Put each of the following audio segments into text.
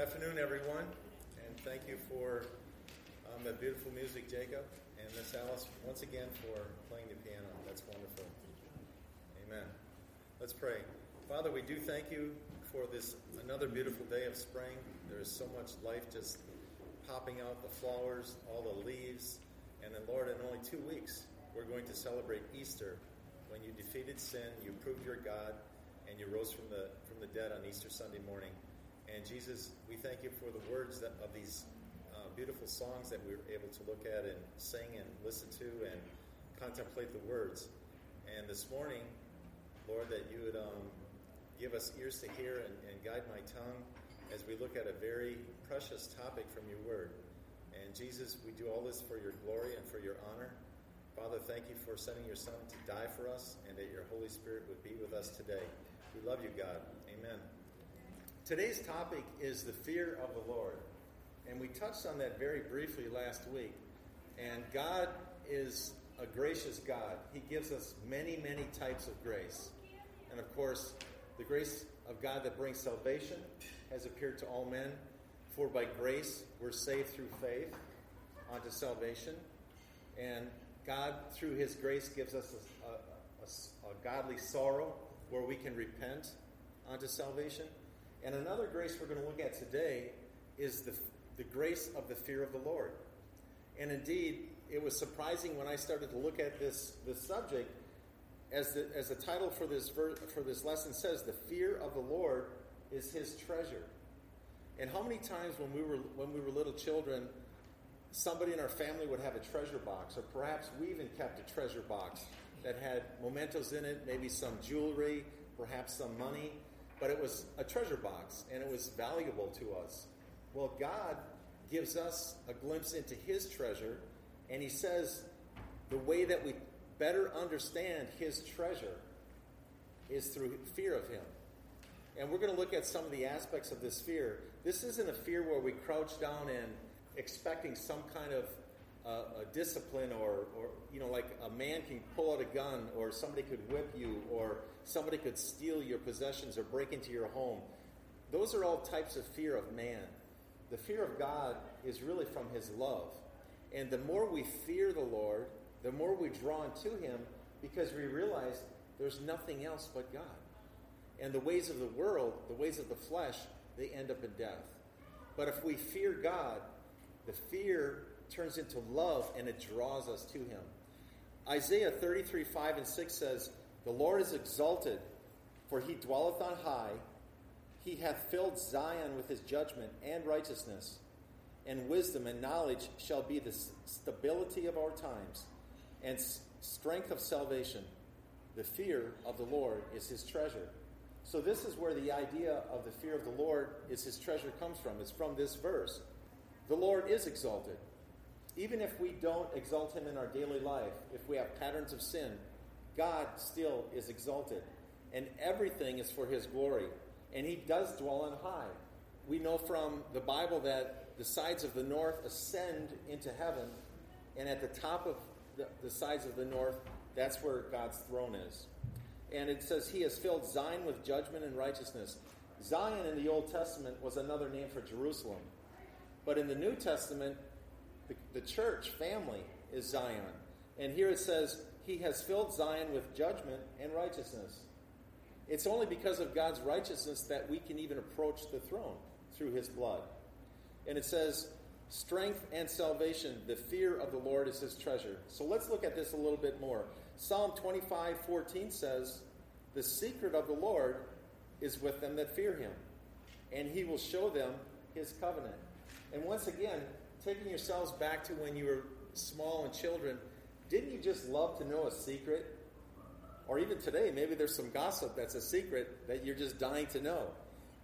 afternoon, everyone, and thank you for um, beautiful music, Jacob, and Miss Alice, once again for playing the piano. That's wonderful. Amen. Let's pray. Father, we do thank you for this another beautiful day of spring. There is so much life just popping out, the flowers, all the leaves, and then, Lord, in only two weeks, we're going to celebrate Easter when you defeated sin, you proved your God, and you rose from the from the dead on Easter Sunday morning. And Jesus, we thank you for the words that, of these uh, beautiful songs that we were able to look at and sing and listen to and contemplate the words. And this morning, Lord, that you would um, give us ears to hear and, and guide my tongue as we look at a very precious topic from your word. And Jesus, we do all this for your glory and for your honor. Father, thank you for sending your Son to die for us and that your Holy Spirit would be with us today. We love you, God. Amen. Today's topic is the fear of the Lord. And we touched on that very briefly last week. And God is a gracious God. He gives us many, many types of grace. And of course, the grace of God that brings salvation has appeared to all men. For by grace we're saved through faith unto salvation. And God, through His grace, gives us a, a, a, godly sorrow where we can repent unto salvation. And another grace we're going to look at today is the, the grace of the fear of the Lord. And indeed, it was surprising when I started to look at this, this subject, as the, as the title for this, ver, for this lesson says, the fear of the Lord is his treasure. And how many times when we were, when we were little children, somebody in our family would have a treasure box, or perhaps we even kept a treasure box that had mementos in it, maybe some jewelry, perhaps some money but it was a treasure box and it was valuable to us. Well, God gives us a glimpse into His treasure, and He says the way that we better understand His treasure is through fear of Him. And we're going to look at some of the aspects of this fear. This isn't a fear where we crouch down and expecting some kind of uh, a discipline or, or, you know, like a man can pull out a gun or somebody could whip you or somebody could steal your possessions or break into your home. Those are all types of fear of man. The fear of God is really from his love. And the more we fear the Lord, the more we draw to him because we realize there's nothing else but God. And the ways of the world, the ways of the flesh, they end up in death. But if we fear God, the fear turns into love and it draws us to him. Isaiah 33 5 and 6 says, The Lord is exalted, for he dwelleth on high. He hath filled Zion with his judgment and righteousness, and wisdom and knowledge shall be the stability of our times, and strength of salvation. The fear of the Lord is his treasure. So, this is where the idea of the fear of the Lord is his treasure comes from. It's from this verse. The Lord is exalted even if we don't exalt him in our daily life, if we have patterns of sin, God still is exalted. And everything is for his glory. And he does dwell on high. We know from the Bible that the sides of the north ascend into heaven, and at the top of the, the sides of the north, that's where God's throne is. And it says, He has filled Zion with judgment and righteousness. Zion in the Old Testament was another name for Jerusalem. But in the New Testament, the, the church family is Zion. And here it says, He has filled Zion with judgment and righteousness. It's only because of God's righteousness that we can even approach the throne through His blood. And it says, strength and salvation, the fear of the Lord is His treasure. So let's look at this a little bit more. Psalm 25 14 says, The secret of the Lord is with them that fear Him, and He will show them His covenant. And once again, taking yourselves back to when you were small and children, didn't you just love to know a secret? Or even today, maybe there's some gossip that's a secret that you're just dying to know.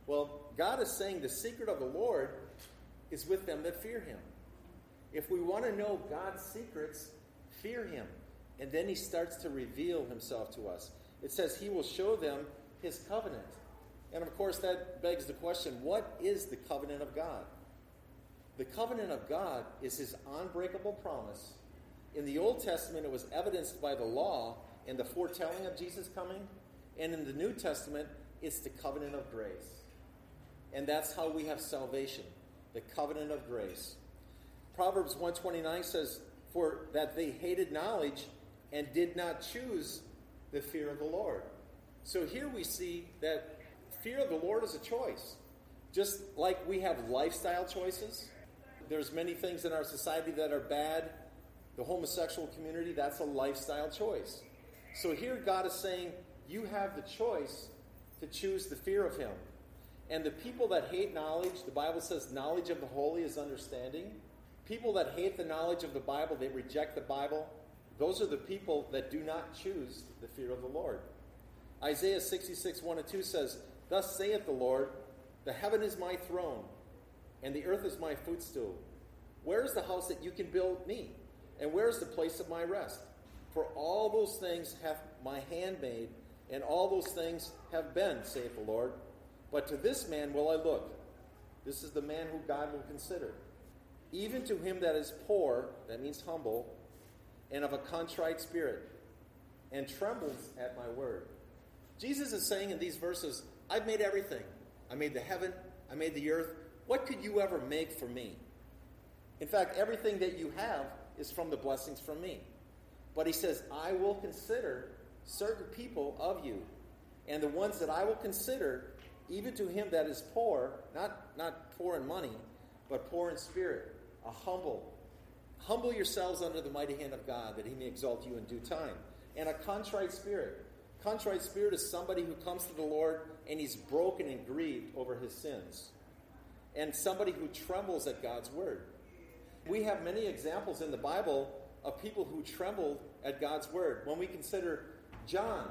Well, God is saying the secret of the Lord is with them that fear Him. If we want to know God's secrets, fear Him. And then He starts to reveal Himself to us. It says He will show them His covenant. And of course, that begs the question what is the covenant of God? The covenant of God is his unbreakable promise. In the Old Testament, it was evidenced by the law and the foretelling of Jesus coming. And in the New Testament, it's the covenant of grace. And that's how we have salvation, the covenant of grace. Proverbs 129 says, For that they hated knowledge and did not choose the fear of the Lord. So here we see that fear of the Lord is a choice. Just like we have lifestyle choices, there's many things in our society that are bad. The homosexual community, that's a lifestyle choice. So here God is saying, you have the choice to choose the fear of Him. And the people that hate knowledge, the Bible says knowledge of the holy is understanding. People that hate the knowledge of the Bible, they reject the Bible, those are the people that do not choose the fear of the Lord. Isaiah 66, 1 and 2 says, Thus saith the Lord, The heaven is my throne, and the earth is my footstool. Where is the house that you can build me? And where is the place of my rest? For all those things hath my hand made, and all those things have been, saith the Lord. But to this man will I look. This is the man who God will consider. Even to him that is poor, that means humble, and of a contrite spirit, and trembles at my word. Jesus is saying in these verses, I've made everything. I made the heaven, I made the earth. What could you ever make for me? In fact, everything that you have is from the blessings from me. But he says, I will consider certain people of you, and the ones that I will consider, even to him that is poor, not, not poor in money, but poor in spirit, a humble. Humble yourselves under the mighty hand of God, that he may exalt you in due time. And a contrite spirit. Contrite spirit is somebody who comes to the Lord and he's broken and grieved over his sins. And somebody who trembles at God's word. We have many examples in the Bible of people who trembled at God's word. When we consider John,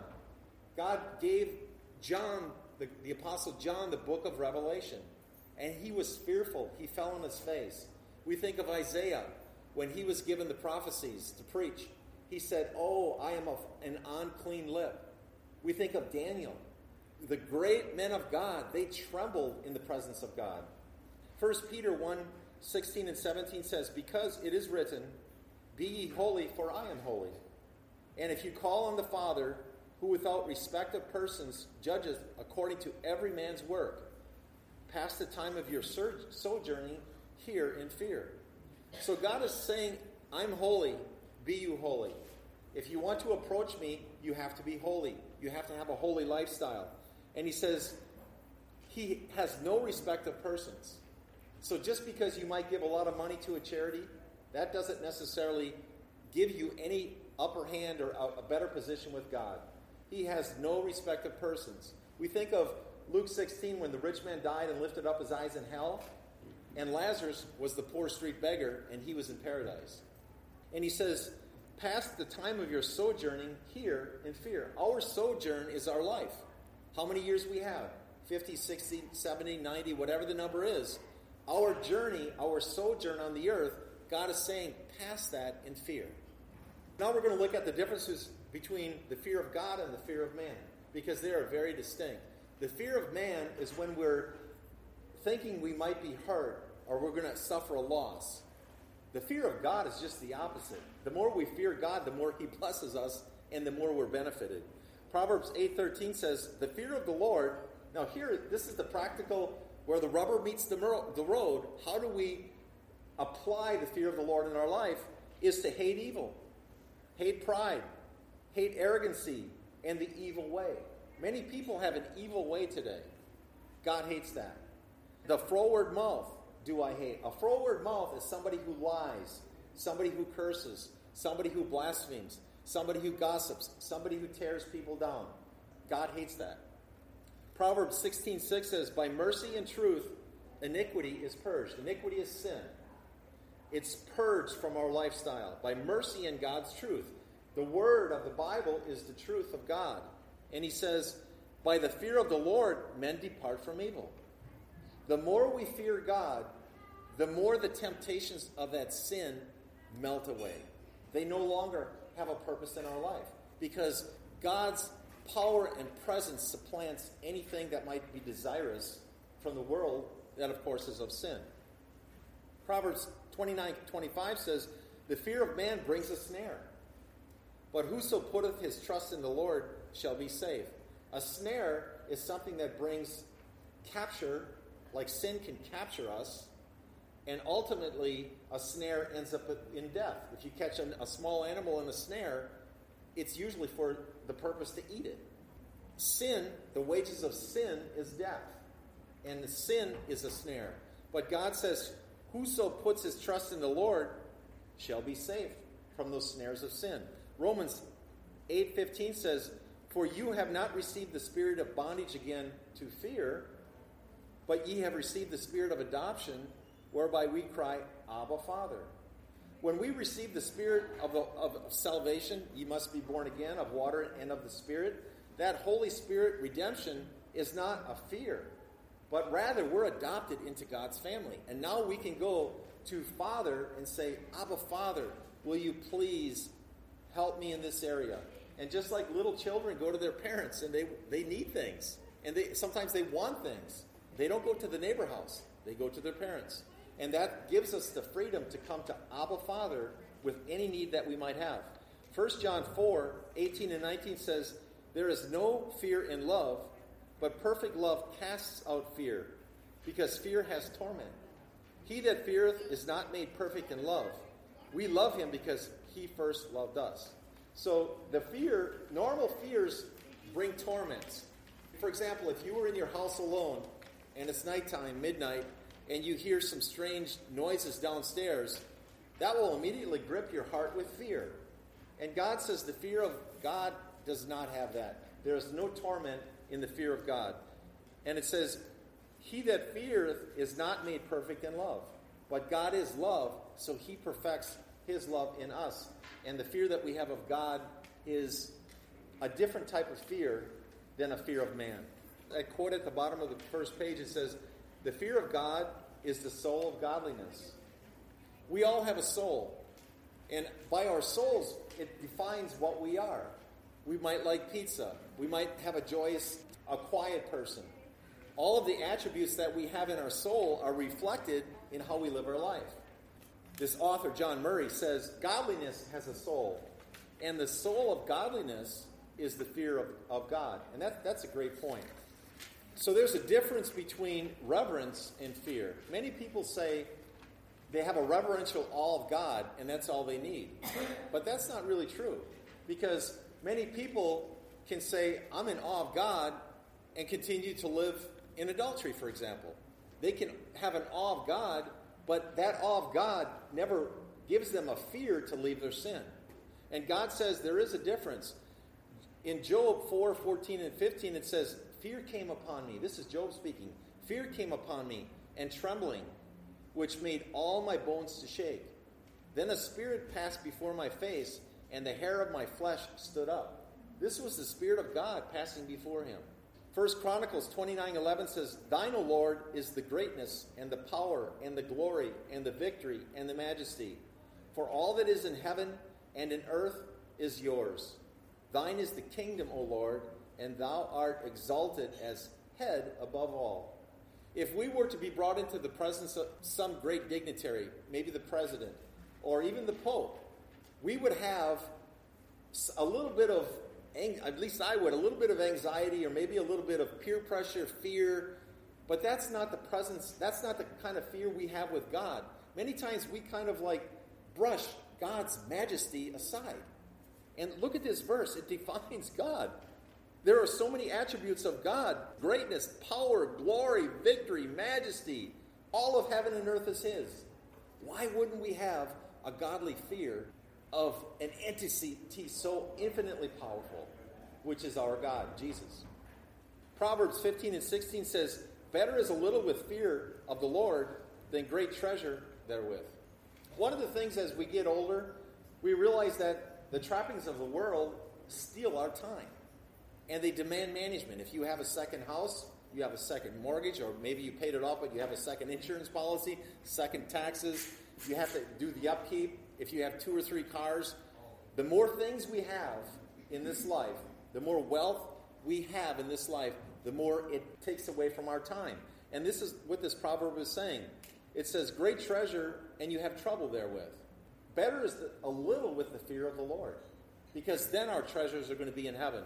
God gave John, the, the Apostle John, the book of Revelation. And he was fearful. He fell on his face. We think of Isaiah when he was given the prophecies to preach. He said, Oh, I am an unclean lip. We think of Daniel. The great men of God, they trembled in the presence of God. 1 Peter 1 16 and 17 says, Because it is written, Be ye holy, for I am holy. And if you call on the Father, who without respect of persons judges according to every man's work, pass the time of your sojourning here in fear. So God is saying, I'm holy, be you holy. If you want to approach me, you have to be holy. You have to have a holy lifestyle. And he says, He has no respect of persons. So just because you might give a lot of money to a charity, that doesn't necessarily give you any upper hand or a better position with God. He has no respect of persons. We think of Luke 16 when the rich man died and lifted up his eyes in hell, and Lazarus was the poor street beggar, and he was in paradise. And he says, Pass the time of your sojourning here in fear. Our sojourn is our life. How many years we have? 50, 60, 70, 90, whatever the number is. Our journey, our sojourn on the earth, God is saying, pass that in fear. Now we're going to look at the differences between the fear of God and the fear of man, because they are very distinct. The fear of man is when we're thinking we might be hurt or we're going to suffer a loss. The fear of God is just the opposite. The more we fear God, the more He blesses us and the more we're benefited. Proverbs 8:13 says, "The fear of the Lord." Now here, this is the practical where the rubber meets the, the road. How do we apply the fear of the Lord in our life? Is to hate evil, hate pride, hate arrogancy, and the evil way. Many people have an evil way today. God hates that. The froward mouth do I hate. A froward mouth is somebody who lies, somebody who curses, somebody who blasphemes, somebody who gossips, somebody who tears people down. God hates that. Proverbs 16:6 6 says, "By mercy and truth iniquity is purged." Iniquity is sin. It's purged from our lifestyle by mercy and God's truth. The word of the Bible is the truth of God. And he says, "By the fear of the Lord men depart from evil." The more we fear God, the more the temptations of that sin melt away. They no longer have a purpose in our life because God's power and presence supplants anything that might be desirous from the world that, of course, is of sin. Proverbs 29 25 says, The fear of man brings a snare, but whoso putteth his trust in the Lord shall be saved. A snare is something that brings capture like sin can capture us, and ultimately a snare ends up in death. If you catch a small animal in a snare, it's usually for the purpose to eat it. Sin, the wages of sin is death, and the sin is a snare. But God says, Whoso puts his trust in the Lord shall be saved from those snares of sin. Romans 8:15 says, "For you have not received the spirit of bondage again to fear, but ye have received the spirit of adoption, whereby we cry, Abba, Father." When we receive the spirit of, of, of salvation, you must be born again of water and of the Spirit. That Holy Spirit redemption is not a fear, but rather we're adopted into God's family. And now we can go to Father and say, Abba, Father, will you please help me in this area? And just like little children go to their parents and they, they need things, and they, sometimes they want things. They don't go to the neighbor house, they go to their parents. And that gives us the freedom to come to Abba Father with any need that we might have. 1 John 4 18 and 19 says, There is no fear in love, but perfect love casts out fear, because fear has torment. He that feareth is not made perfect in love. We love him because he first loved us. So the fear, normal fears bring torments. For example, if you were in your house alone and it's nighttime, midnight, and you hear some strange noises downstairs, that will immediately grip your heart with fear. And God says the fear of God does not have that. There is no torment in the fear of God. And it says, He that feareth is not made perfect in love. But God is love, so He perfects His love in us. And the fear that we have of God is a different type of fear than a fear of man. I quote at the bottom of the first page it says, the fear of God is the soul of godliness. We all have a soul. And by our souls, it defines what we are. We might like pizza. We might have a joyous, a quiet person. All of the attributes that we have in our soul are reflected in how we live our life. This author, John Murray, says godliness has a soul. And the soul of godliness is the fear of, of God. And that, that's a great point. So there's a difference between reverence and fear. Many people say they have a reverential awe of God and that's all they need. But that's not really true. Because many people can say, I'm in awe of God and continue to live in adultery, for example. They can have an awe of God, but that awe of God never gives them a fear to leave their sin. And God says there is a difference. In Job 4 14 and 15, it says, Fear came upon me. This is Job speaking. Fear came upon me, and trembling, which made all my bones to shake. Then a spirit passed before my face, and the hair of my flesh stood up. This was the Spirit of God passing before him. First Chronicles 29 11 says, Thine, O Lord, is the greatness, and the power, and the glory, and the victory, and the majesty. For all that is in heaven and in earth is yours. Thine is the kingdom, O Lord, and thou art exalted as head above all. If we were to be brought into the presence of some great dignitary, maybe the president, or even the Pope, we would have a little bit of, at least I would, a little bit of anxiety or maybe a little bit of peer pressure, fear. But that's not the presence, that's not the kind of fear we have with God. Many times we kind of like brush God's majesty aside. And look at this verse, it defines God. There are so many attributes of God greatness, power, glory, victory, majesty. All of heaven and earth is His. Why wouldn't we have a godly fear of an entity so infinitely powerful, which is our God, Jesus? Proverbs 15 and 16 says, Better is a little with fear of the Lord than great treasure therewith. One of the things as we get older, we realize that the trappings of the world steal our time and they demand management. If you have a second house, you have a second mortgage, or maybe you paid it off, but you have a second insurance policy, second taxes, you have to do the upkeep. If you have two or three cars, the more things we have in this life, the more wealth we have in this life, the more it takes away from our time. And this is what this proverb is saying. It says, Great treasure, and you have trouble therewith. Better is the, a little with the fear of the Lord, because then our treasures are going to be in heaven.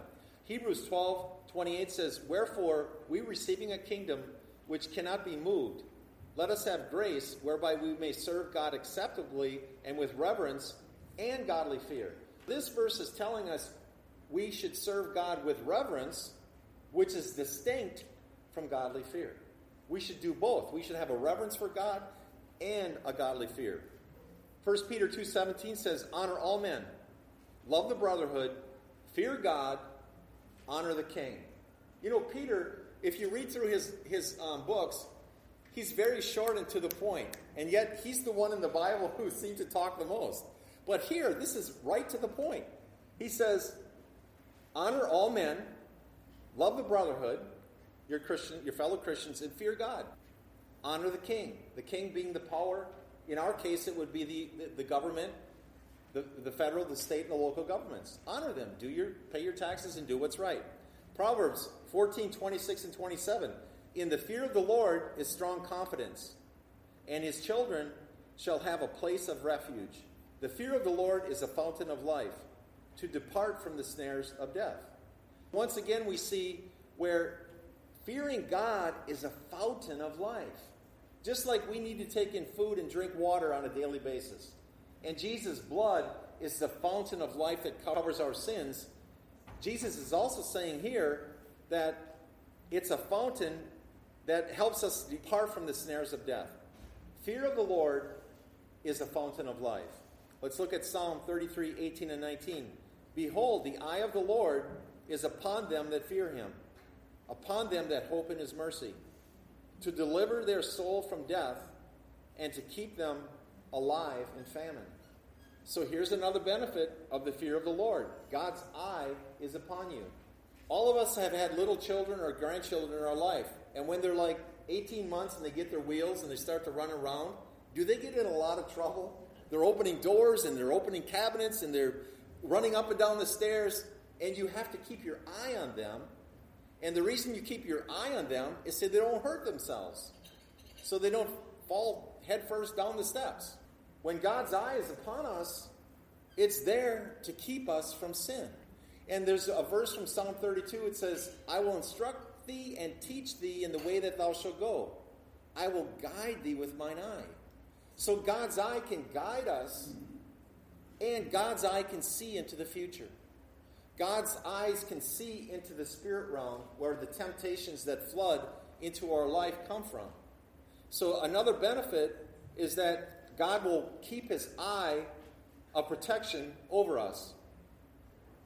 Hebrews 12 28 says, Wherefore, we receiving a kingdom, which cannot be moved. Let us have grace whereby we may serve God acceptably and with reverence and godly fear. This verse is telling us we should serve God with reverence, which is distinct from godly fear. We should do both. We should have a reverence for God and a godly fear. 1 Peter 2:17 says, "Honor all men, love the brotherhood, fear God, honor the king." You know, Peter, if you read through his his um, books, he's very short and to the point, and yet he's the one in the Bible who seems to talk the most. But here, this is right to the point. He says, "Honor all men, love the brotherhood, your Christian, your fellow Christians, and fear God. Honor the king. The king being the power in our case, it would be the, the, the government, the, the federal, the state, and the local governments. Honor them. Do your, pay your taxes and do what's right. Proverbs 14, 26, and 27. In the fear of the Lord is strong confidence, and his children shall have a place of refuge. The fear of the Lord is a fountain of life, to depart from the snares of death. Once again, we see where fearing God is a fountain of life. Just like we need to take in food and drink water on a daily basis. And Jesus' blood is the fountain of life that covers our sins. Jesus is also saying here that it's a fountain that helps us depart from the snares of death. Fear of the Lord is a fountain of life. Let's look at Psalm 33 18 and 19. Behold, the eye of the Lord is upon them that fear him, upon them that hope in his mercy to deliver their soul from death and to keep them alive in famine. So here's another benefit of the fear of the Lord God's eye is upon you. All of us have had little children or grandchildren in our life, and when they're like 18 months and they get their wheels and they start to run around, do they get in a lot of trouble? They're opening doors and they're opening cabinets and they're running up and down the stairs, and you have to keep your eye on them and the reason you keep your eye on them is so they don't hurt themselves, so they don't fall headfirst down the steps. When God's eye is upon us, it's there to keep us from sin. And there's a verse from Psalm 32. It says, I will instruct thee and teach thee in the way that thou shalt go. I will guide thee with mine eye. So God's eye can guide us, and God's eye can see into the future. God's eyes can see into the spirit realm where the temptations that flood into our life come from. So, another benefit is that God will keep his eye of protection over us.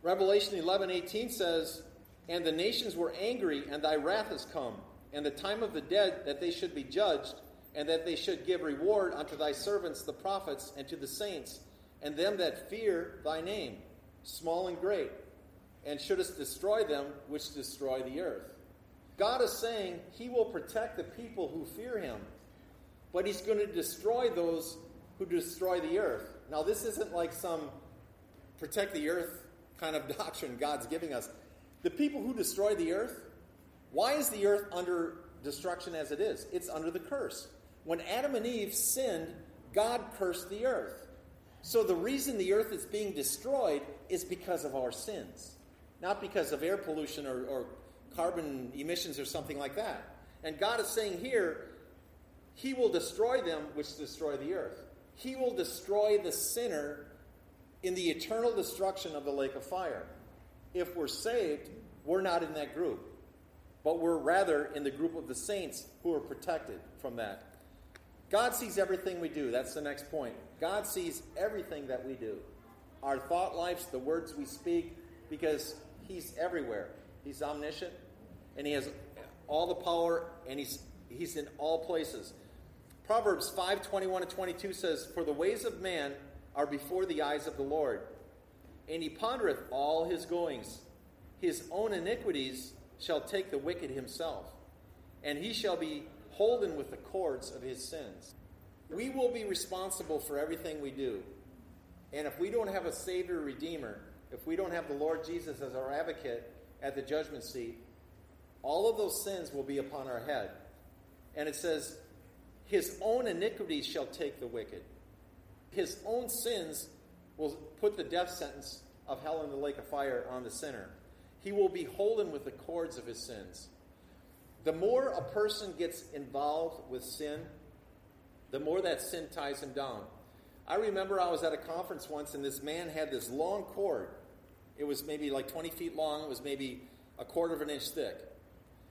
Revelation 11 18 says, And the nations were angry, and thy wrath is come, and the time of the dead that they should be judged, and that they should give reward unto thy servants the prophets, and to the saints, and them that fear thy name, small and great and shouldst destroy them which destroy the earth. God is saying he will protect the people who fear him, but he's going to destroy those who destroy the earth. Now, this isn't like some protect the earth kind of doctrine God's giving us. The people who destroy the earth, why is the earth under destruction as it is? It's under the curse. When Adam and Eve sinned, God cursed the earth. So the reason the earth is being destroyed is because of our sins not because of air pollution or, or carbon emissions or something like that. And God is saying here, He will destroy them which destroy the earth. He will destroy the sinner in the eternal destruction of the lake of fire. If we're saved, we're not in that group, but we're rather in the group of the saints who are protected from that. God sees everything we do. That's the next point. God sees everything that we do our thought lives, the words we speak, because He's everywhere. He's omniscient, and He has all the power, and He's He's in all places. Proverbs 5 21 and 22 says, For the ways of man are before the eyes of the Lord, and he pondereth all his goings. His own iniquities shall take the wicked himself, and he shall be holden with the cords of his sins. We will be responsible for everything we do. And if we don't have a Savior Redeemer, if we don't have the Lord Jesus as our advocate at the judgment seat, all of those sins will be upon our head. And it says, His own iniquities shall take the wicked. His own sins will put the death sentence of hell in the lake of fire on the sinner. He will be holden with the cords of his sins. The more a person gets involved with sin, the more that sin ties him down. I remember I was at a conference once and this man had this long cord. It was maybe like 20 feet long, it was maybe a quarter of an inch thick.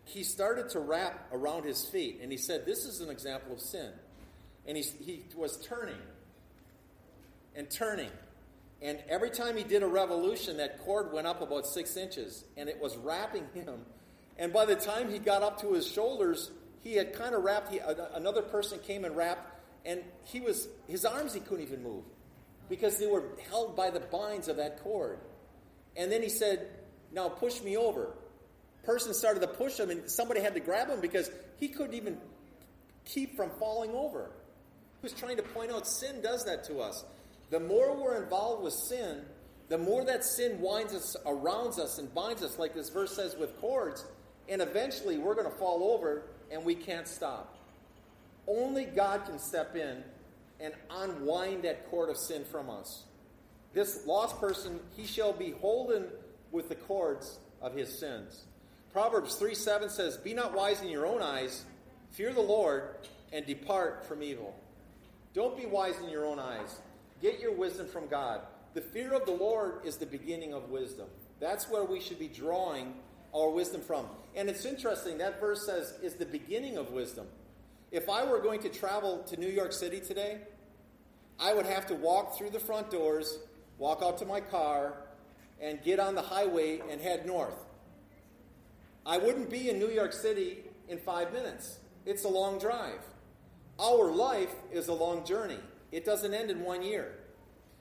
He started to wrap around his feet and he said, This is an example of sin. And he, he was turning and turning. And every time he did a revolution, that cord went up about six inches and it was wrapping him. And by the time he got up to his shoulders, he had kind of wrapped, he, another person came and wrapped and he was his arms he couldn't even move because they were held by the binds of that cord. And then he said, "Now push me over." Person started to push him, and somebody had to grab him because he couldn't even keep from falling over. He was trying to point out sin does that to us. The more we're involved with sin, the more that sin winds us around us and binds us, like this verse says, with cords, and eventually we're going to fall over and we can't stop. Only God can step in and unwind that cord of sin from us. This lost person, he shall be holden with the cords of his sins. Proverbs 3 7 says, Be not wise in your own eyes, fear the Lord, and depart from evil. Don't be wise in your own eyes. Get your wisdom from God. The fear of the Lord is the beginning of wisdom. That's where we should be drawing our wisdom from. And it's interesting, that verse says, is the beginning of wisdom. If I were going to travel to New York City today, I would have to walk through the front doors, walk out to my car, and get on the highway and head north. I wouldn't be in New York City in five minutes. It's a long drive. Our life is a long journey, it doesn't end in one year.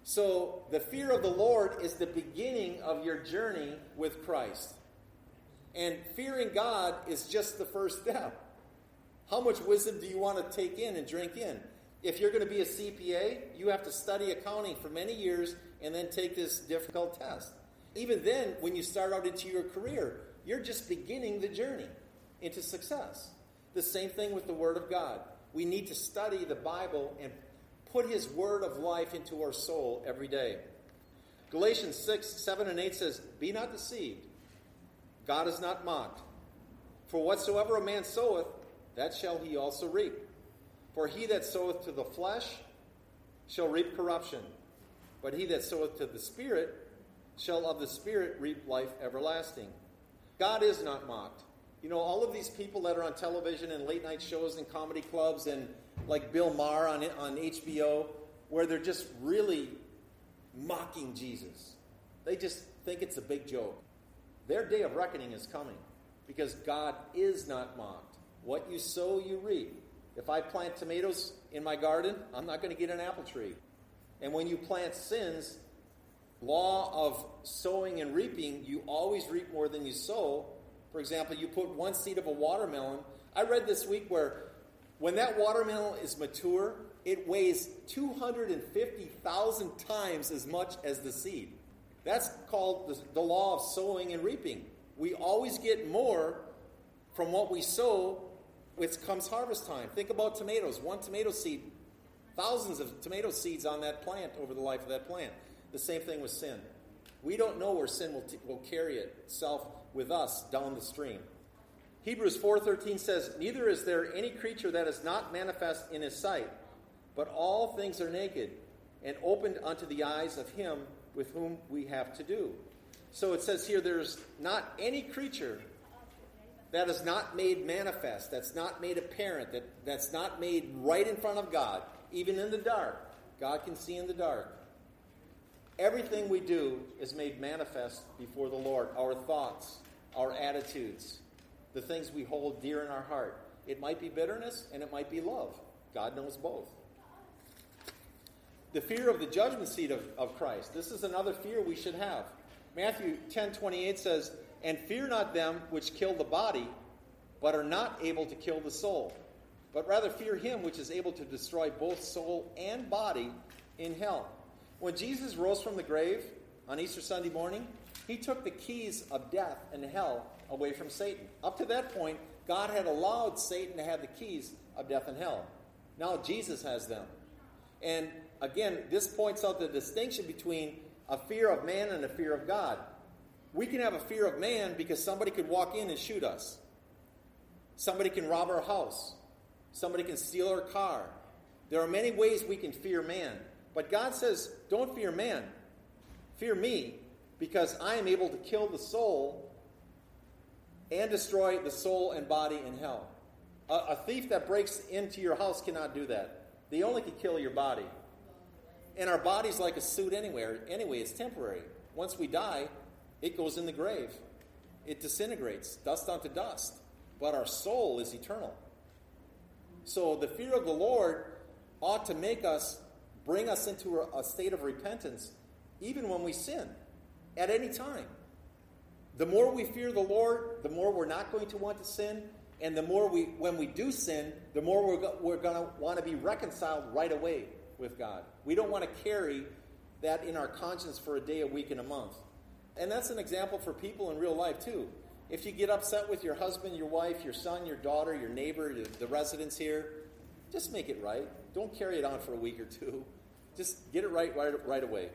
So, the fear of the Lord is the beginning of your journey with Christ. And fearing God is just the first step. How much wisdom do you want to take in and drink in? If you're going to be a CPA, you have to study accounting for many years and then take this difficult test. Even then, when you start out into your career, you're just beginning the journey into success. The same thing with the Word of God. We need to study the Bible and put His Word of life into our soul every day. Galatians 6, 7, and 8 says, Be not deceived. God is not mocked. For whatsoever a man soweth, that shall he also reap. For he that soweth to the flesh shall reap corruption, but he that soweth to the Spirit shall of the Spirit reap life everlasting. God is not mocked. You know, all of these people that are on television and late night shows and comedy clubs and like Bill Maher on, on HBO, where they're just really mocking Jesus. They just think it's a big joke. Their day of reckoning is coming because God is not mocked. What you sow, you reap. If I plant tomatoes in my garden, I'm not going to get an apple tree. And when you plant sins, law of sowing and reaping, you always reap more than you sow. For example, you put one seed of a watermelon. I read this week where when that watermelon is mature, it weighs 250,000 times as much as the seed. That's called the, law of sowing and reaping. We always get more from what we sow it comes harvest time. Think about tomatoes. One tomato seed, thousands of tomato seeds on that plant over the life of that plant. The same thing with sin. We don't know where sin will, t- will carry itself with us down the stream. Hebrews 4:13 says, "Neither is there any creature that is not manifest in his sight, but all things are naked and opened unto the eyes of him with whom we have to do." So it says here there's not any creature that is not made manifest, that's not made apparent, that, that's not made right in front of God, even in the dark. God can see in the dark. Everything we do is made manifest before the Lord. Our thoughts, our attitudes, the things we hold dear in our heart. It might be bitterness and it might be love. God knows both. The fear of the judgment seat of, of Christ. This is another fear we should have. Matthew 10 28 says, and fear not them which kill the body, but are not able to kill the soul. But rather fear him which is able to destroy both soul and body in hell. When Jesus rose from the grave on Easter Sunday morning, he took the keys of death and hell away from Satan. Up to that point, God had allowed Satan to have the keys of death and hell. Now Jesus has them. And again, this points out the distinction between a fear of man and a fear of God. We can have a fear of man because somebody could walk in and shoot us. Somebody can rob our house. Somebody can steal our car. There are many ways we can fear man. But God says, don't fear man. Fear me, because I am able to kill the soul and destroy the soul and body in hell. A, a thief that breaks into your house cannot do that. They only can kill your body. And our body's like a suit anywhere. Anyway, it's temporary. Once we die, it goes in the grave. It disintegrates, dust unto dust. But our soul is eternal. So the fear of the Lord ought to make us bring us into a, state of repentance even when we sin at any time. The more we fear the Lord, the more we're not going to want to sin, and the more we, when we do sin, the more we're, go, we're going to want to be reconciled right away with God. We don't want to carry that in our conscience for a day, a week, and a month. And that's an example for people in real life, too. If you get upset with your husband, your wife, your son, your daughter, your neighbor, the residents here, just make it right. Don't carry it on for a week or two. Just get it right right, right away.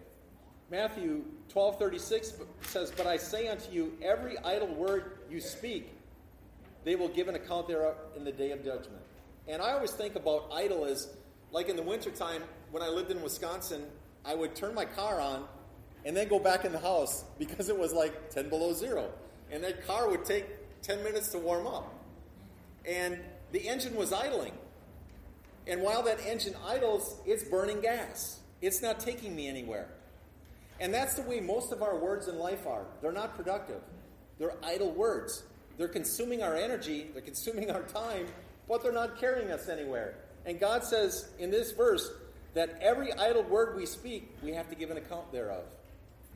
Matthew 12:36 says, "But I say unto you, every idle word you speak, they will give an account thereof in the day of judgment." And I always think about idle as like in the wintertime when I lived in Wisconsin, I would turn my car on and then go back in the house because it was like 10 below zero. And that car would take 10 minutes to warm up. And the engine was idling. And while that engine idles, it's burning gas. It's not taking me anywhere. And that's the way most of our words in life are. They're not productive, they're idle words. They're consuming our energy, they're consuming our time, but they're not carrying us anywhere. And God says in this verse that every idle word we speak, we have to give an account thereof.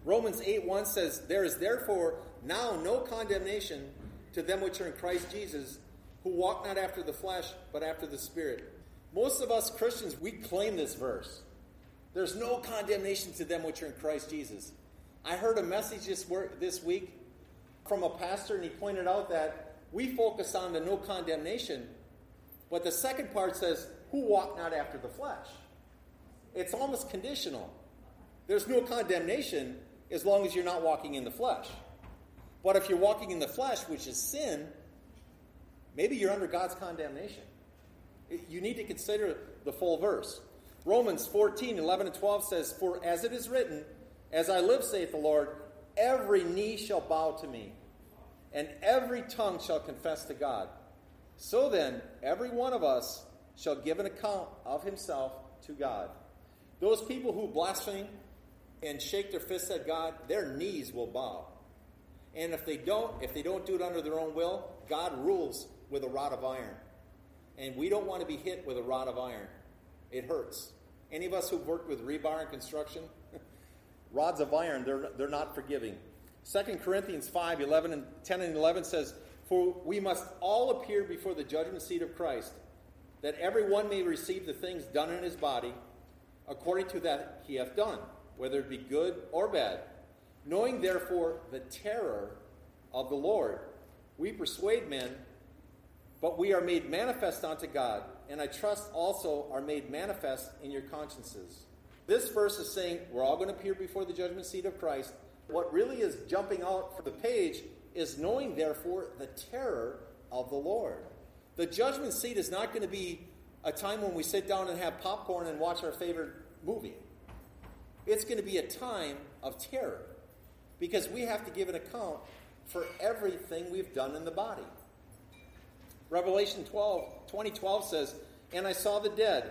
Romans 8 1 says, There is therefore now no condemnation to them which are in Christ Jesus, who walk not after the flesh, but after the Spirit. Most of us Christians, we claim this verse. There's no condemnation to them which are in Christ Jesus. I heard a message this, week from a pastor, and he pointed out that we focus on the no condemnation, but the second part says, Who walk not after the flesh? It's almost conditional. There's no condemnation as long as you're not walking in the flesh. But if you're walking in the flesh, which is sin, maybe you're under God's condemnation. You need to consider the full verse. Romans 14, 11 and 12 says, For as it is written, As I live, saith the Lord, every knee shall bow to me, and every tongue shall confess to God. So then, every one of us shall give an account of himself to God. Those people who blaspheme and shake their fists at God, their knees will bow. And if they don't, if they don't do it under their own will, God rules with a rod of iron. And we don't want to be hit with a rod of iron. It hurts. Any of us who've worked with rebar and construction, rods of iron, they're, they're not forgiving. 2 Corinthians 5, 11 and 10 and 11 says, For we must all appear before the judgment seat of Christ, that every one may receive the things done in his body, according to that he hath done, whether it be good or bad. Knowing therefore the terror of the Lord, we persuade men, but we are made manifest unto God and I trust also are made manifest in your consciences. This verse is saying we're all going to appear before the judgment seat of Christ. What really is jumping out from the page is knowing, therefore, the terror of the Lord. The judgment seat is not going to be a time when we sit down and have popcorn and watch our favorite movie. It's going to be a time of terror because we have to give an account for everything we've done in the body. Revelation 12, 2012 says, And I saw the dead.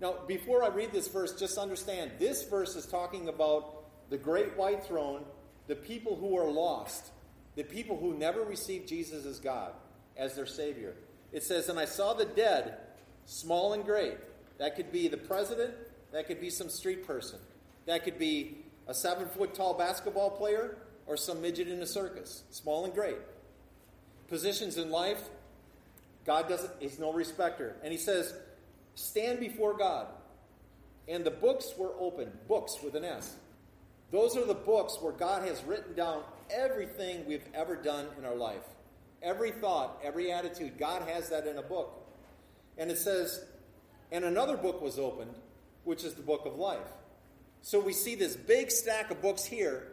Now, before I read this verse, just understand this verse is talking about the great white throne, the people who are lost, the people who never received Jesus as God, as their Savior. It says, And I saw the dead, small and great. That could be the president, that could be some street person, that could be a seven foot tall basketball player, or some midget in a circus, small and great. Positions in life, God doesn't, He's no respecter. And He says, stand before God. And the books were opened, books with an S. Those are the books where God has written down everything we've ever done in our life. Every thought, every attitude, God has that in a book. And it says, and another book was opened, which is the book of life. So we see this big stack of books here,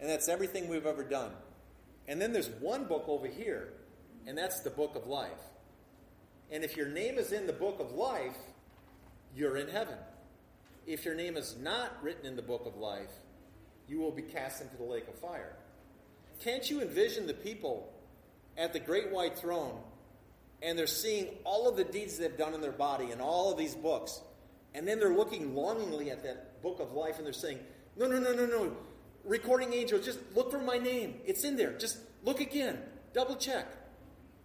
and that's everything we've ever done. And then there's one book over here and that's the book of life. And if your name is in the book of life, you're in heaven. If your name is not written in the book of life, you will be cast into the lake of fire. Can't you envision the people at the great white throne and they're seeing all of the deeds they've done in their body and all of these books? And then they're looking longingly at that book of life and they're saying, No, no, no, no, no. Recording angel, just look for my name. It's in there. Just look again. Double check.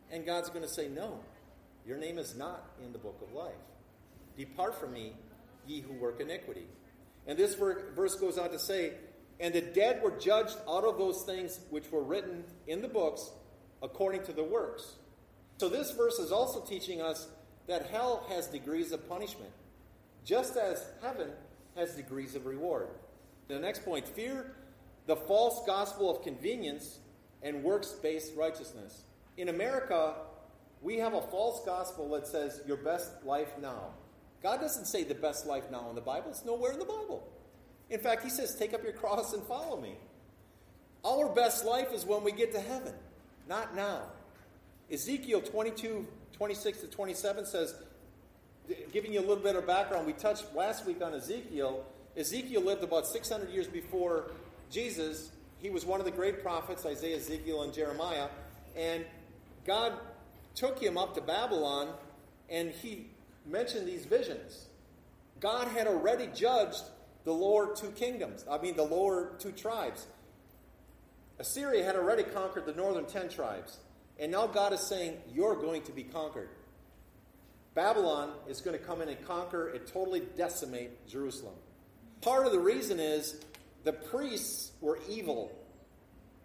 And God's going to say, No, your name is not in the book of life. Depart from me, ye who work iniquity. And this verse goes on to say, And the dead were judged out of those things which were written in the books according to the works. So this verse is also teaching us that hell has degrees of punishment, just as heaven has degrees of reward. The next point fear the false gospel of convenience and works based righteousness. In America, we have a false gospel that says your best life now. God doesn't say the best life now in the Bible, it's nowhere in the Bible. In fact, He says, take up your cross and follow me. Our best life is when we get to heaven, not now. Ezekiel 22, 26 to 27 says, giving you a little bit of background, we touched last week on Ezekiel. Ezekiel lived about 600 years before Jesus. He was one of the great prophets, Isaiah, Ezekiel, and Jeremiah. And God took him up to Babylon and he mentioned these visions. God had already judged the lower two kingdoms, I mean, the lower two tribes. Assyria had already conquered the northern ten tribes. And now God is saying, You're going to be conquered. Babylon is going to come in and conquer and totally decimate Jerusalem. Part of the reason is the priests were evil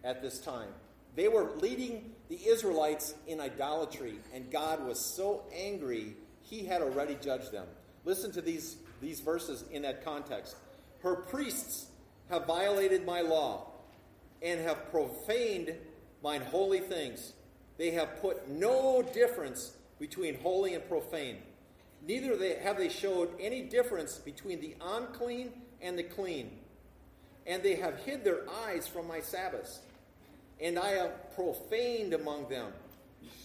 at this time. They were leading the Israelites in idolatry, and God was so angry, he had already judged them. Listen to these, these verses in that context. Her priests have violated my law and have profaned mine holy things. They have put no difference between holy and profane. Neither they, have they showed any difference between the unclean and the clean. And they have hid their eyes from my Sabbaths and I have profaned among them.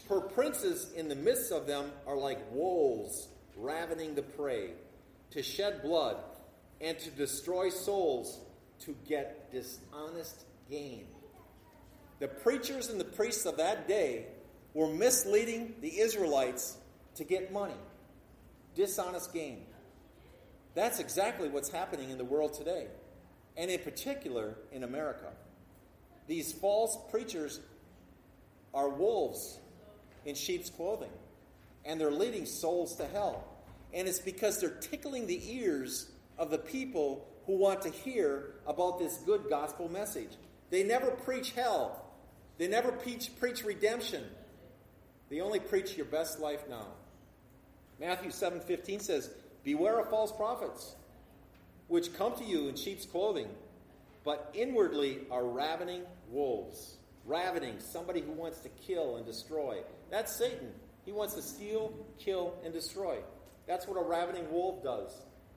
Her princes in the midst of them are like wolves ravening the prey, to shed blood and to destroy souls to get dishonest gain. The preachers and the priests of that day were misleading the Israelites to get money, dishonest gain. That's exactly what's happening in the world today, and in particular in America. These false preachers are wolves in sheep's clothing, and they're leading souls to hell. And it's because they're tickling the ears of the people who want to hear about this good gospel message. They never preach hell, they never preach, preach redemption. They only preach your best life now. Matthew 7:15 says, "Beware of false prophets, which come to you in sheep's clothing, but inwardly are ravening wolves. Ravening, somebody who wants to kill and destroy. That's Satan. He wants to steal, kill, and destroy. That's what a ravening wolf does.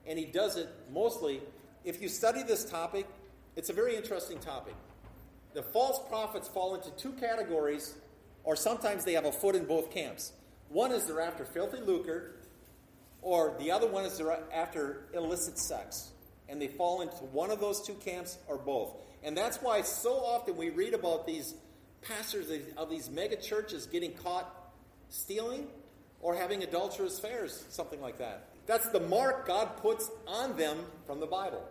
And he does it mostly, if you study this topic, it's a very interesting topic. The false prophets fall into two categories, or sometimes they have a foot in both camps. One is they're after filthy lucre, or the other one is they're after illicit sex. And they fall into one of those two camps or both. And that's why so often we read about these pastors of these mega churches getting caught stealing or having adulterous affairs, something like that. That's the mark God puts on them from the Bible.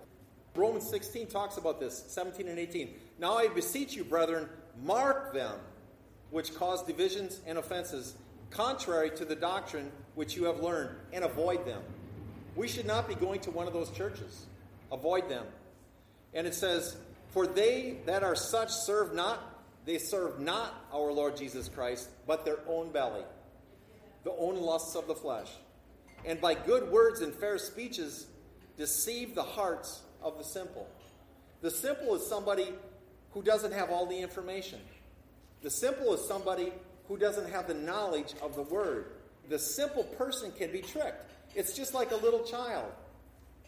Romans 16 talks about this, 17 and 18. Now I beseech you, brethren, mark them which cause divisions and offenses, contrary to the doctrine which you have learned, and avoid them. We should not be going to one of those churches. Avoid them. And it says, for they that are such serve not, they serve not our Lord Jesus Christ, but their own belly, the own lusts of the flesh. And by good words and fair speeches deceive the hearts of the simple. The simple is somebody who doesn't have all the information. The simple is somebody who doesn't have the knowledge of the word. The simple person can be tricked. It's just like a little child.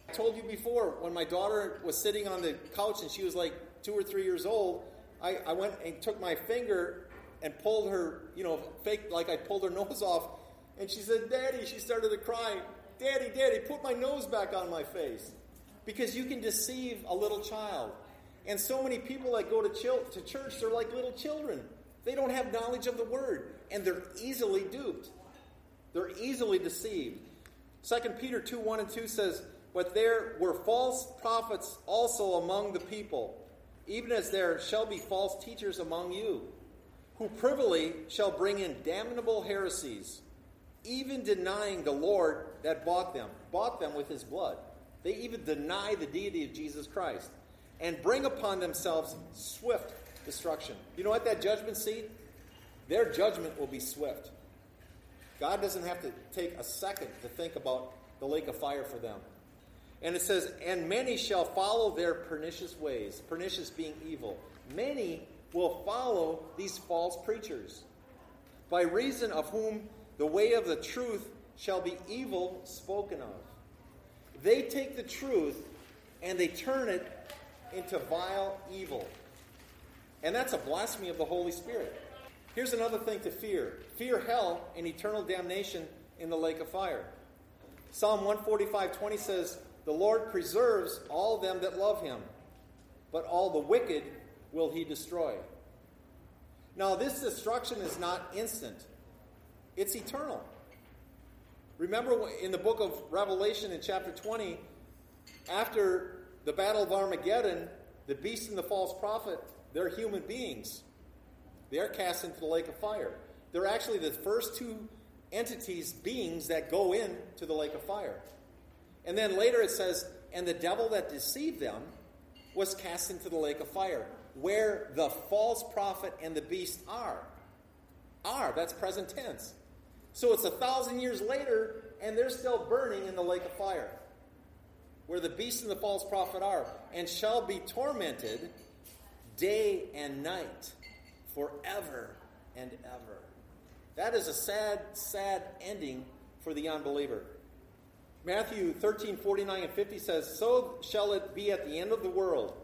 I told you before, when my daughter was sitting on the couch and she was like two or three years old, I, I went and took my finger and pulled her, you know, fake like I pulled her nose off. And she said, Daddy, she started to cry, Daddy, Daddy, put my nose back on my face. Because you can deceive a little child. And so many people that go to, to church, they're like little children. They don't have knowledge of the word, and they're easily duped. They're easily deceived. 2 Peter 2 1 and 2 says, But there were false prophets also among the people, even as there shall be false teachers among you, who privily shall bring in damnable heresies, even denying the Lord that bought them, bought them with his blood. They even deny the deity of Jesus Christ and bring upon themselves swift destruction. You know, at that judgment seat, their judgment will be swift. God doesn't have to take a second to think about the lake of fire for them. And it says, And many shall follow their pernicious ways, pernicious being evil. Many will follow these false preachers, by reason of whom the way of the truth shall be evil spoken of. They take the truth and they turn it into vile evil. And that's a blasphemy of the Holy Spirit. Here's another thing to fear fear hell and eternal damnation in the lake of fire. Psalm 145 20 says, The Lord preserves all them that love him, but all the wicked will he destroy. Now, this destruction is not instant, it's eternal. Remember in the book of Revelation in chapter 20, after the battle of Armageddon, the beast and the false prophet, they're human beings. They're cast into the lake of fire. They're actually the first two entities, beings that go into the lake of fire. And then later it says, and the devil that deceived them was cast into the lake of fire, where the false prophet and the beast are. Are, that's present tense. So it's a thousand years later, and they're still burning in the lake of fire, where the beast and the false prophet are, and shall be tormented day and night forever and ever. That is a sad, sad ending for the unbeliever. Matthew 13, 49 and 50 says, So shall it be at the end of the world.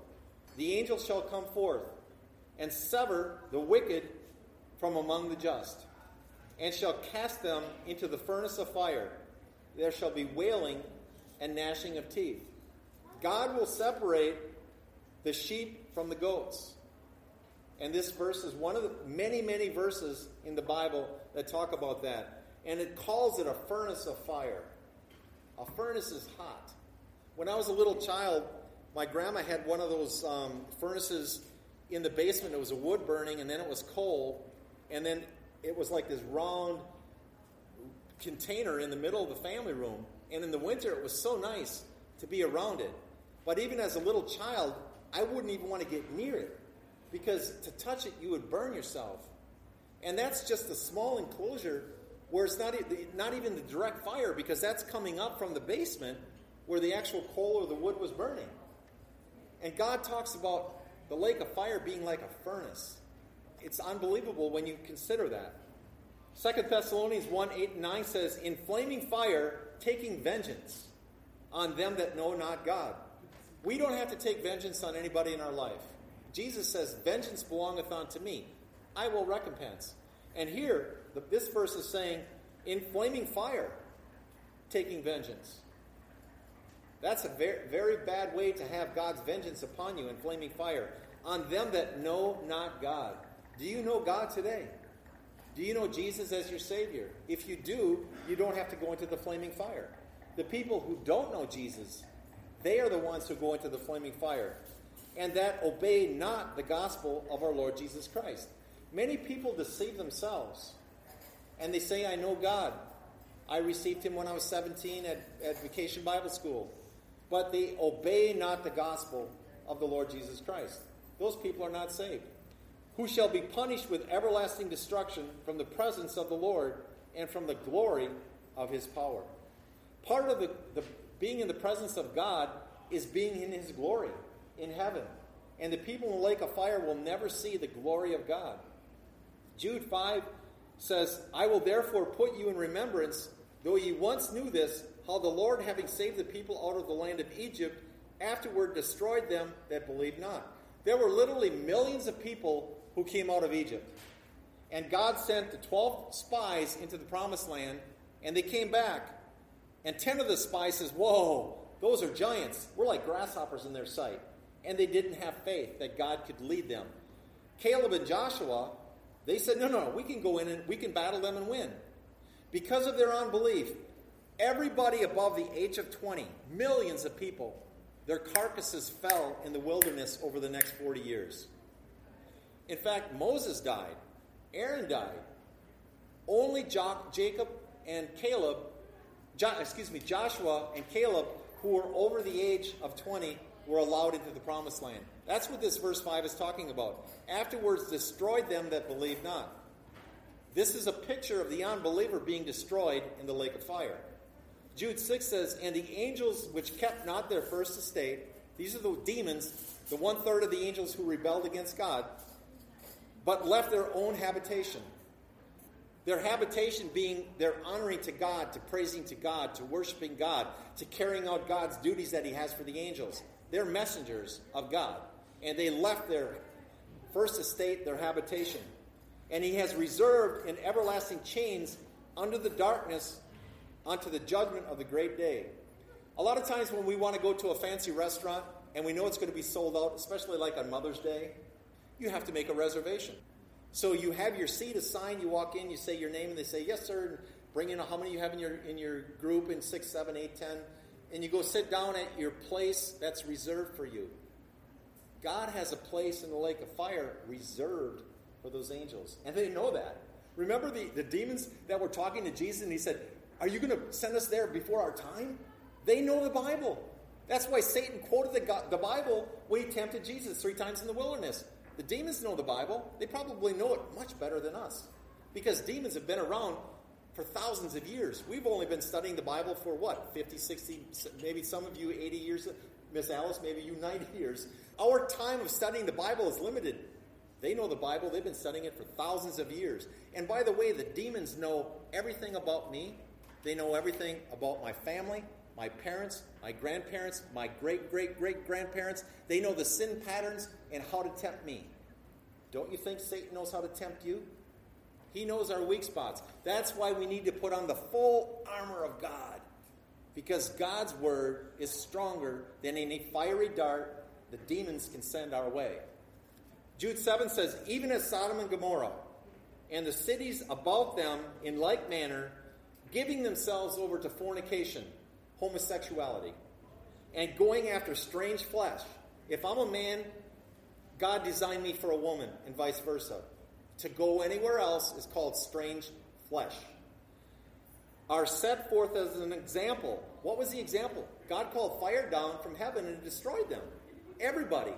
The angels shall come forth and sever the wicked from among the just, and shall cast them into the furnace of fire. There shall be wailing and gnashing of teeth. God will separate the sheep from the goats. And this verse is one of the many, many verses in the Bible that talk about that. And it calls it a furnace of fire. A furnace is hot. When I was a little child, my grandma had one of those um, furnaces in the basement. It was a wood burning, and then it was coal, and then it was like this round container in the middle of the family room. And in the winter, it was so nice to be around it. But even as a little child, I wouldn't even want to get near it because to touch it, you would burn yourself. And that's just a small enclosure where it's not, not even the direct fire because that's coming up from the basement where the actual coal or the wood was burning. And God talks about the lake of fire being like a furnace. It's unbelievable when you consider that. Second Thessalonians 1 8 and 9 says, In flaming fire, taking vengeance on them that know not God. We don't have to take vengeance on anybody in our life. Jesus says, Vengeance belongeth unto me. I will recompense. And here, the, this verse is saying, In flaming fire, taking vengeance. That's a very, very bad way to have God's vengeance upon you in flaming fire. On them that know not God. Do you know God today? Do you know Jesus as your Savior? If you do, you don't have to go into the flaming fire. The people who don't know Jesus, they are the ones who go into the flaming fire and that obey not the gospel of our Lord Jesus Christ. Many people deceive themselves and they say, I know God. I received him when I was 17 at, at Vacation Bible School. But they obey not the gospel of the Lord Jesus Christ. Those people are not saved. Who shall be punished with everlasting destruction from the presence of the Lord and from the glory of his power. Part of the, the being in the presence of God is being in his glory in heaven. And the people in the lake of fire will never see the glory of God. Jude 5 says, I will therefore put you in remembrance, though ye once knew this, how the Lord, having saved the people out of the land of Egypt, afterward destroyed them that believed not. There were literally millions of people who came out of Egypt. And God sent the 12 spies into the promised land, and they came back. And 10 of the spies says, Whoa, those are giants. We're like grasshoppers in their sight. And they didn't have faith that God could lead them. Caleb and Joshua, they said, No, no, we can go in and we can battle them and win. Because of their unbelief, everybody above the age of 20, millions of people, their carcasses fell in the wilderness over the next 40 years. In fact, Moses died, Aaron died. Only jo- Jacob and Caleb, jo- excuse me, Joshua and Caleb, who were over the age of 20, were allowed into the promised land. That's what this verse 5 is talking about. Afterwards, destroyed them that believed not. This is a picture of the unbeliever being destroyed in the lake of fire. Jude 6 says, And the angels which kept not their first estate, these are the demons, the one third of the angels who rebelled against God, but left their own habitation. Their habitation being their honoring to God, to praising to God, to worshiping God, to carrying out God's duties that He has for the angels. They're messengers of God. And they left their first estate, their habitation. And He has reserved in everlasting chains under the darkness unto the judgment of the great day. A lot of times when we want to go to a fancy restaurant and we know it's going to be sold out, especially like on Mother's Day, you have to make a reservation. So you have your seat assigned, you walk in, you say your name, and they say, Yes, sir, bring in how many you have in your in your group in six, seven, eight, ten, and you go sit down at your place that's reserved for you. God has a place in the lake of fire reserved for those angels. And they know that. Remember the, the demons that were talking to Jesus, and he said, Are you going to send us there before our time? They know the Bible. That's why Satan quoted the, the Bible when he tempted Jesus three times in the wilderness. The demons know the Bible. They probably know it much better than us because demons have been around for thousands of years. We've only been studying the Bible for what, 50, 60, maybe some of you 80 years, Miss Alice, maybe you 90 years. Our time of studying the Bible is limited. They know the Bible, they've been studying it for thousands of years. And by the way, the demons know everything about me, they know everything about my family, my parents, my grandparents, my great great great grandparents. They know the sin patterns and how to tempt me. Don't you think Satan knows how to tempt you? He knows our weak spots. That's why we need to put on the full armor of God. Because God's word is stronger than any fiery dart the demons can send our way. Jude 7 says, Even as Sodom and Gomorrah and the cities above them in like manner, giving themselves over to fornication, homosexuality, and going after strange flesh. If I'm a man, God designed me for a woman, and vice versa. To go anywhere else is called strange flesh. Are set forth as an example. What was the example? God called fire down from heaven and destroyed them. Everybody,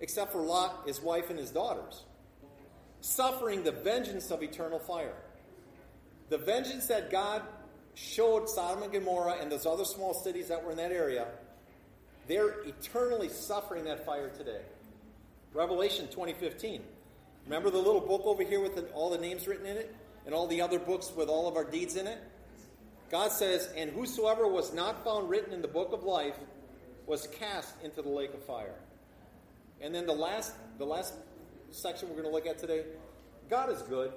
except for Lot, his wife, and his daughters. Suffering the vengeance of eternal fire. The vengeance that God showed Sodom and Gomorrah and those other small cities that were in that area, they're eternally suffering that fire today. Revelation 2015. Remember the little book over here with the, all the names written in it? And all the other books with all of our deeds in it? God says, And whosoever was not found written in the book of life was cast into the lake of fire. And then the last, the last section we're going to look at today God is good.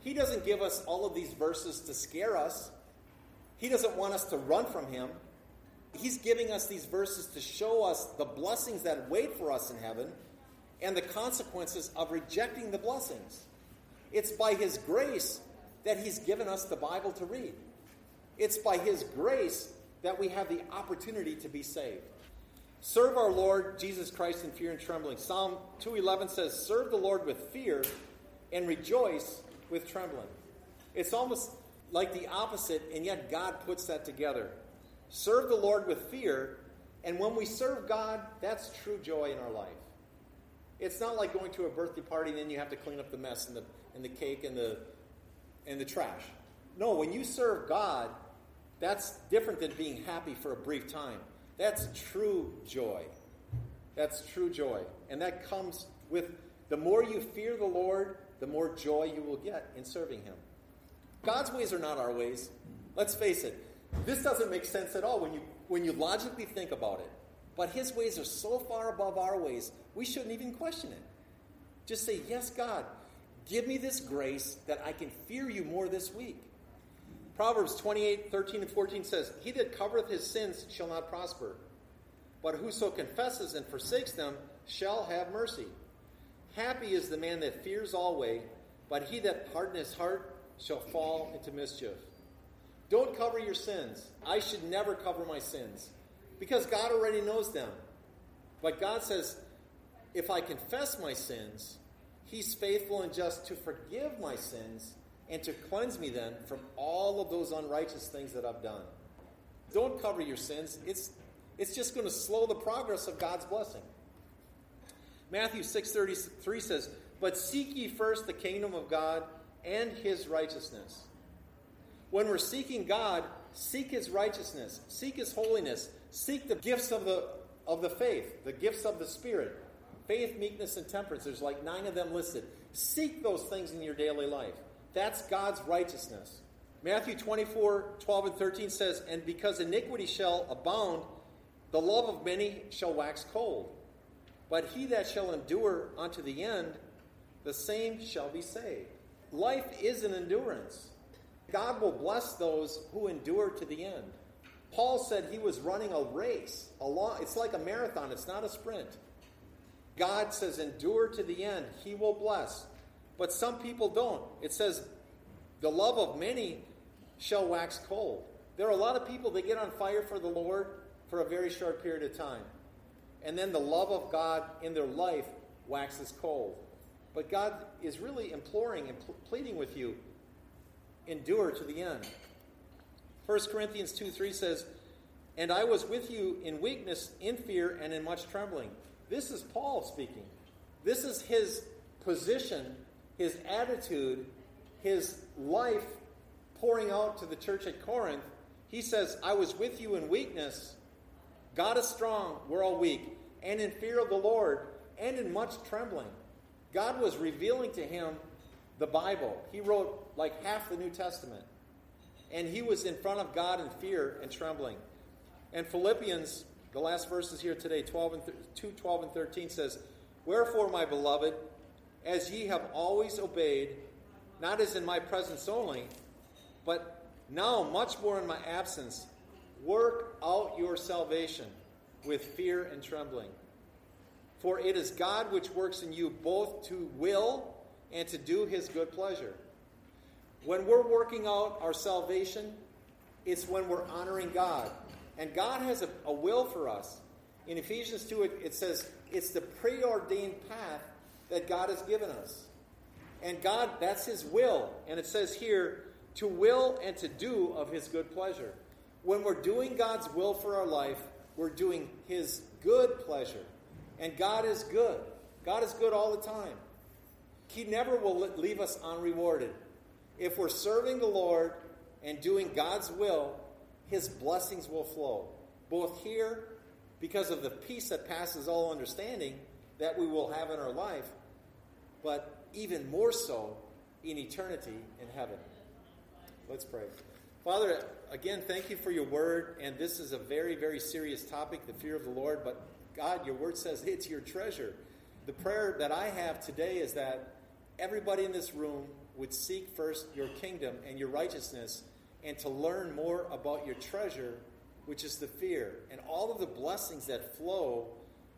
He doesn't give us all of these verses to scare us. He doesn't want us to run from Him. He's giving us these verses to show us the blessings that wait for us in heaven and the consequences of rejecting the blessings. It's by His grace that He's given us the Bible to read. It's by His grace that we have the opportunity to be saved. Serve our Lord Jesus Christ in fear and trembling. Psalm 2:11 says, "Serve the Lord with fear and rejoice with trembling." It's almost like the opposite, and yet God puts that together. Serve the Lord with fear, and when we serve God, that's true joy in our life. It's not like going to a birthday party and then you have to clean up the mess and the, and the cake and the, and the trash. No, when you serve God, that's different than being happy for a brief time. That's true joy. That's true joy. And that comes with the more you fear the Lord, the more joy you will get in serving Him. God's ways are not our ways. Let's face it. This doesn't make sense at all when you, when you logically think about it. But His ways are so far above our ways, we shouldn't even question it. Just say, Yes, God, Give me this grace that I can fear you more this week. Proverbs 28 13 and 14 says, He that covereth his sins shall not prosper, but whoso confesses and forsakes them shall have mercy. Happy is the man that fears always, but he that hardeneth his heart shall fall into mischief. Don't cover your sins. I should never cover my sins because God already knows them. But God says, if I confess my sins, He's faithful and just to forgive my sins and to cleanse me then from all of those unrighteous things that I've done. Don't cover your sins. It's, it's just going to slow the progress of God's blessing. Matthew 6:33 says, "But seek ye first the kingdom of God and his righteousness." When we're seeking God, seek his righteousness, seek his holiness, seek the gifts of the of the faith, the gifts of the spirit. Faith, meekness, and temperance. There's like nine of them listed. Seek those things in your daily life. That's God's righteousness. Matthew 24, 12, and 13 says, And because iniquity shall abound, the love of many shall wax cold. But he that shall endure unto the end, the same shall be saved. Life is an endurance. God will bless those who endure to the end. Paul said he was running a race. A long, it's like a marathon, it's not a sprint. God says, endure to the end. He will bless. But some people don't. It says, the love of many shall wax cold. There are a lot of people that get on fire for the Lord for a very short period of time. And then the love of God in their life waxes cold. But God is really imploring and pleading with you endure to the end. 1 Corinthians 2 3 says, And I was with you in weakness, in fear, and in much trembling. This is Paul speaking. This is his position, his attitude, his life pouring out to the church at Corinth. He says, I was with you in weakness. God is strong, we're all weak, and in fear of the Lord, and in much trembling. God was revealing to him the Bible. He wrote like half the New Testament. And he was in front of God in fear and trembling. And Philippians the last verses here today, 12 and 2, 12 and 13 says, Wherefore, my beloved, as ye have always obeyed, not as in my presence only, but now much more in my absence, work out your salvation with fear and trembling. For it is God which works in you both to will and to do his good pleasure. When we're working out our salvation, it's when we're honoring God. And God has a, a will for us. In Ephesians 2, it, it says it's the preordained path that God has given us. And God, that's His will. And it says here, to will and to do of His good pleasure. When we're doing God's will for our life, we're doing His good pleasure. And God is good. God is good all the time. He never will leave us unrewarded. If we're serving the Lord and doing God's will, his blessings will flow, both here because of the peace that passes all understanding that we will have in our life, but even more so in eternity in heaven. Let's pray. Father, again, thank you for your word, and this is a very, very serious topic, the fear of the Lord, but God, your word says it's your treasure. The prayer that I have today is that everybody in this room would seek first your kingdom and your righteousness and to learn more about your treasure, which is the fear, and all of the blessings that flow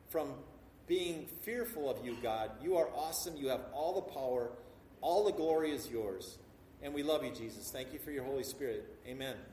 from being fearful of you, God. You are awesome. You have all the power. All the glory is yours. And we love you, Jesus. Thank you for your Holy Spirit. Amen.